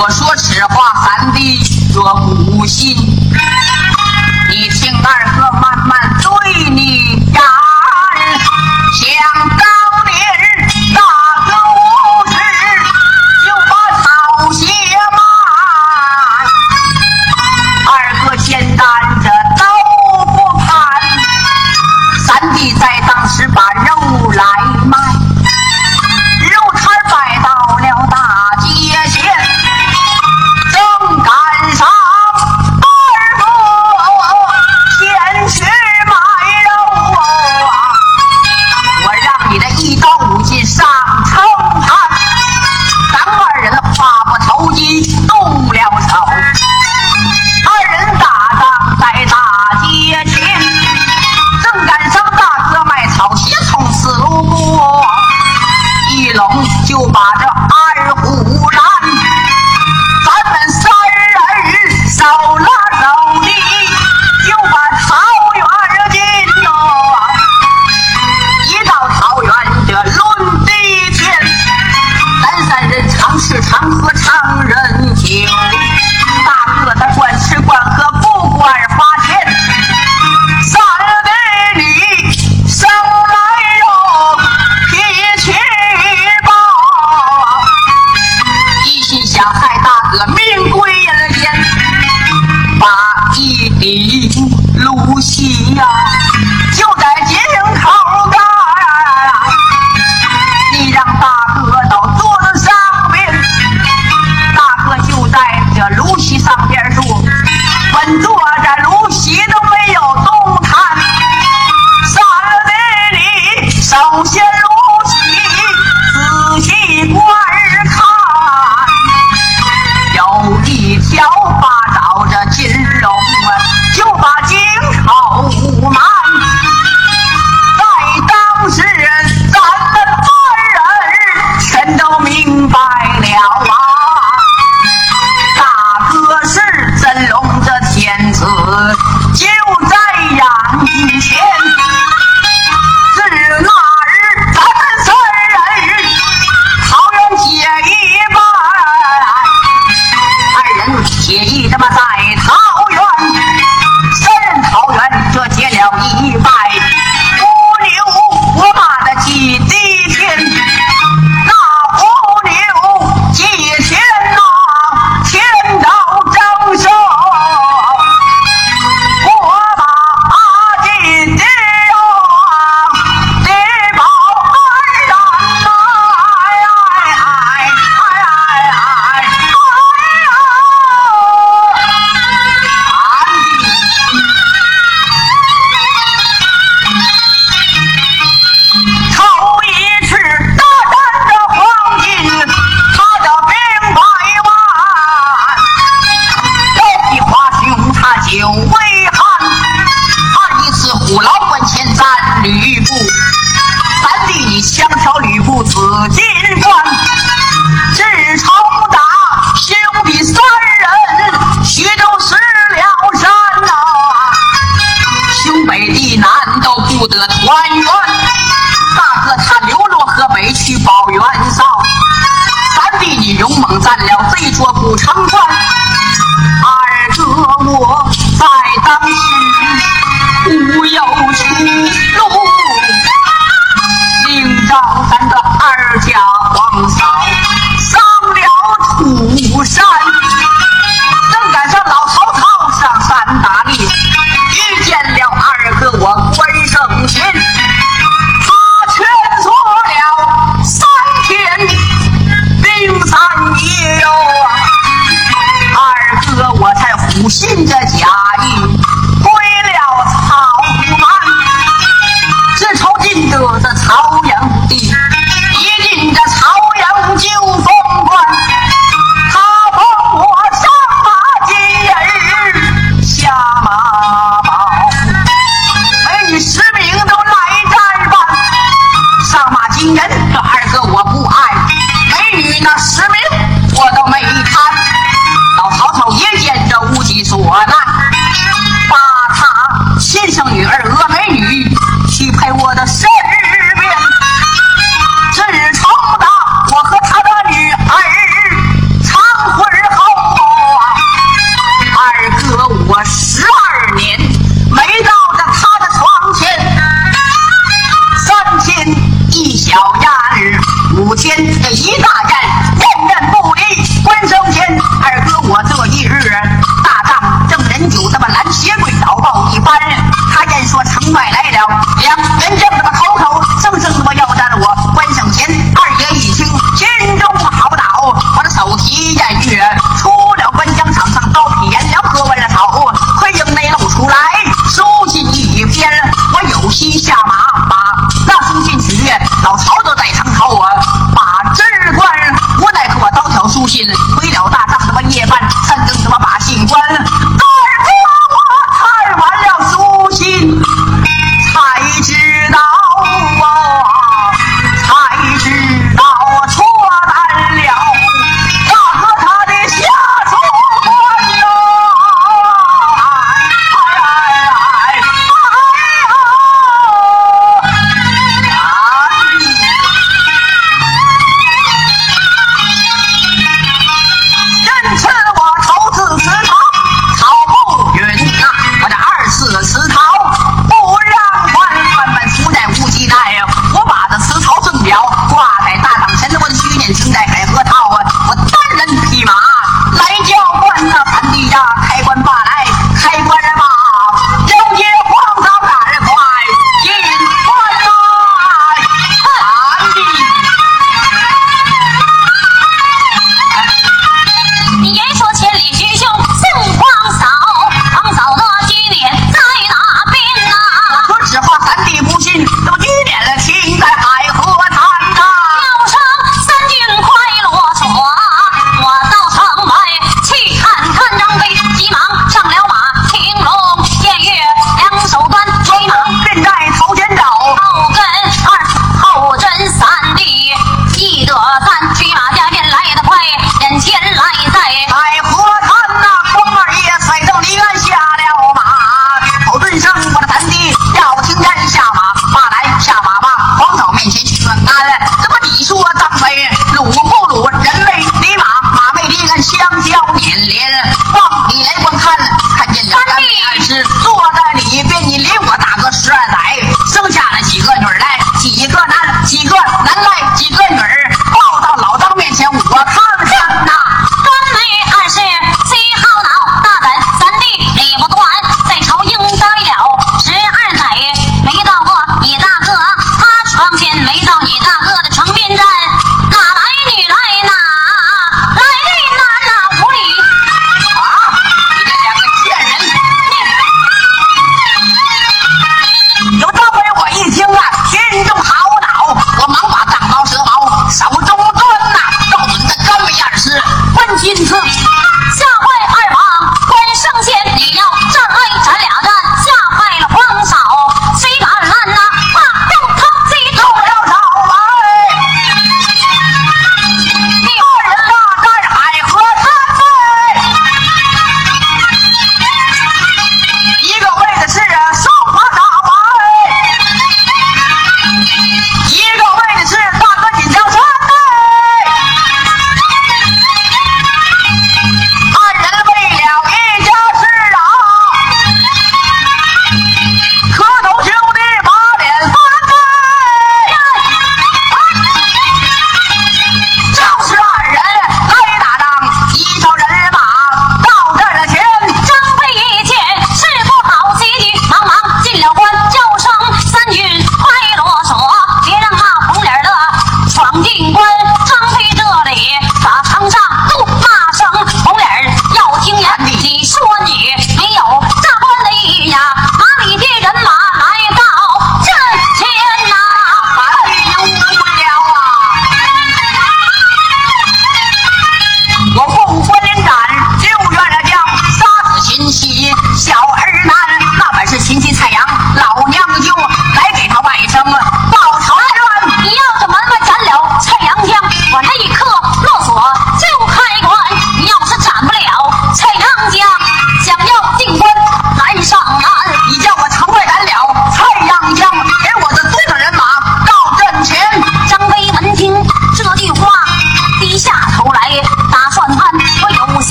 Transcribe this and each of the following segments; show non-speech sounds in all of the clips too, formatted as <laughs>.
我说实话，咱的这不信。你听二哥慢慢对你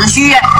大丈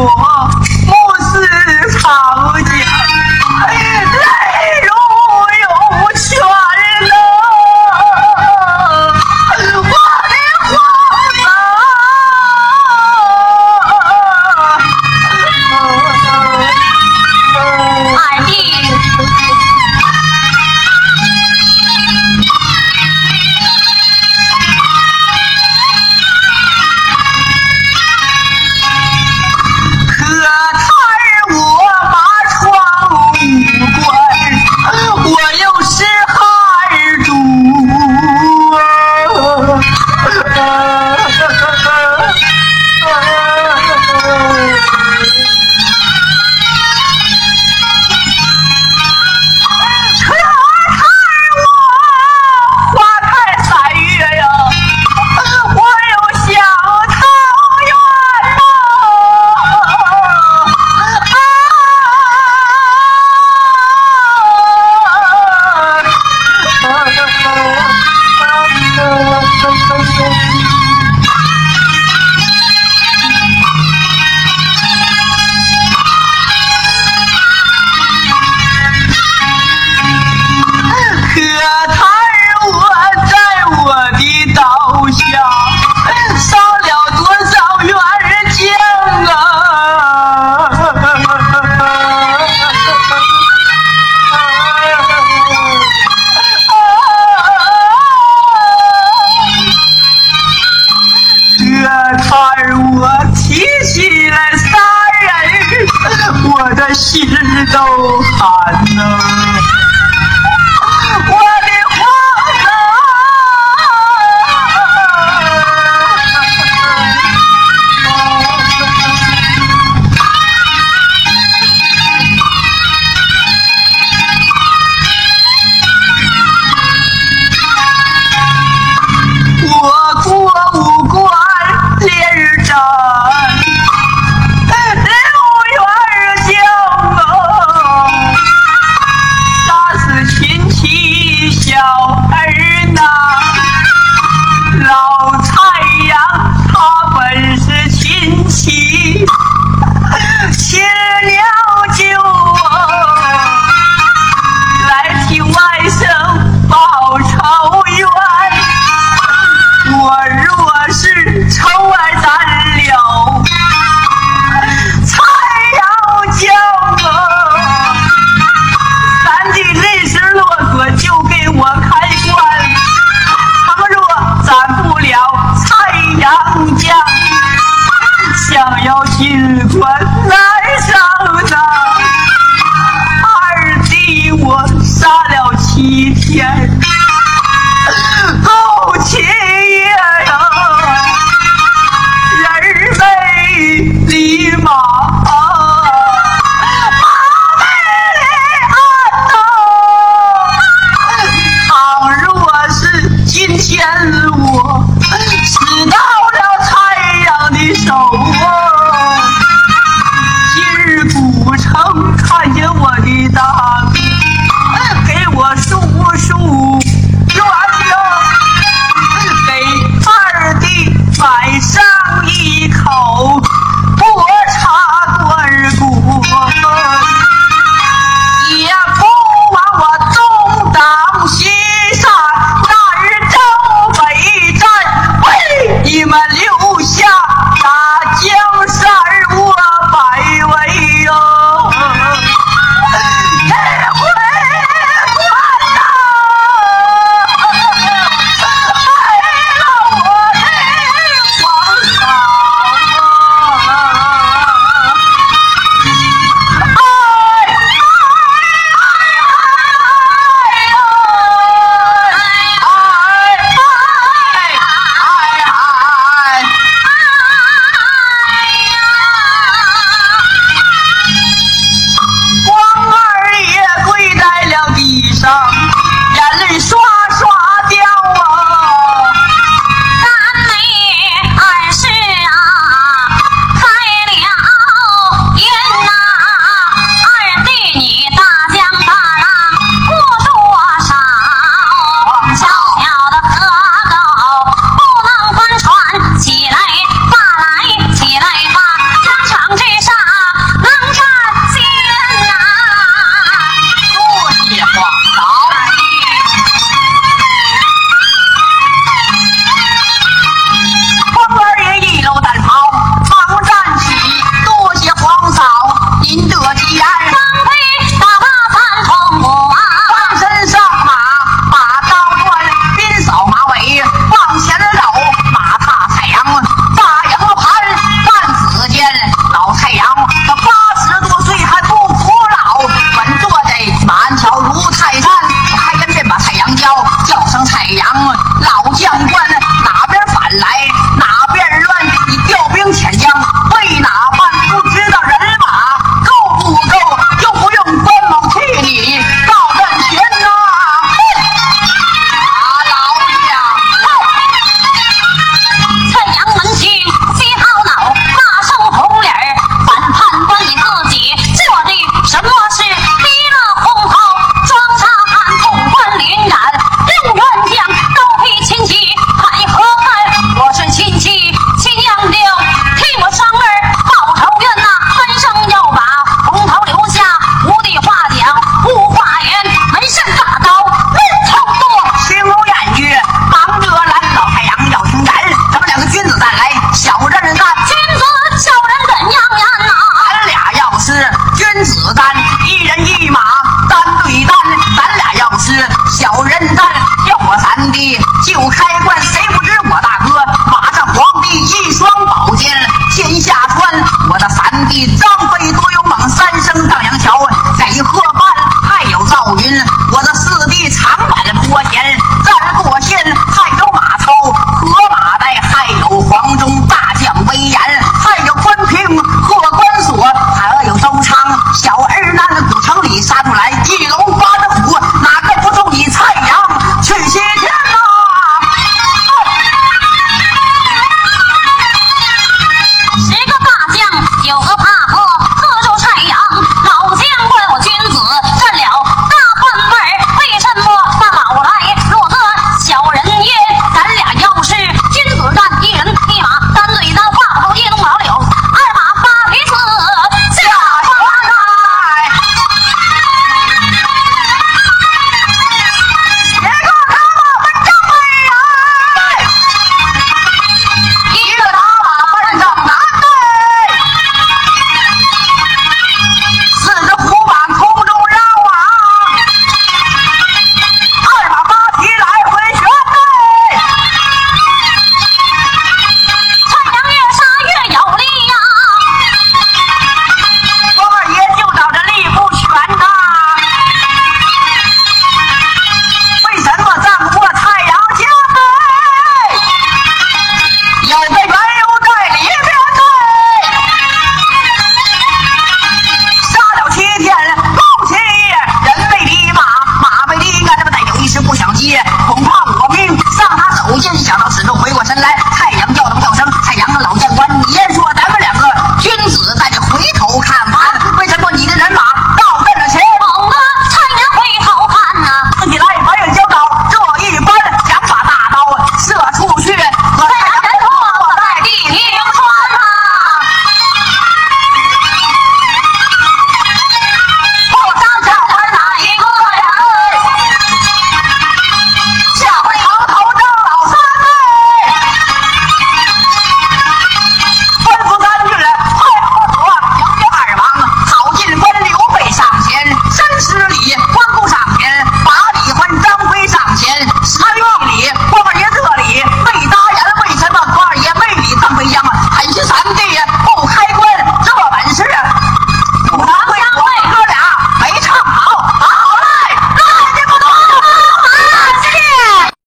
我。Ah! <laughs>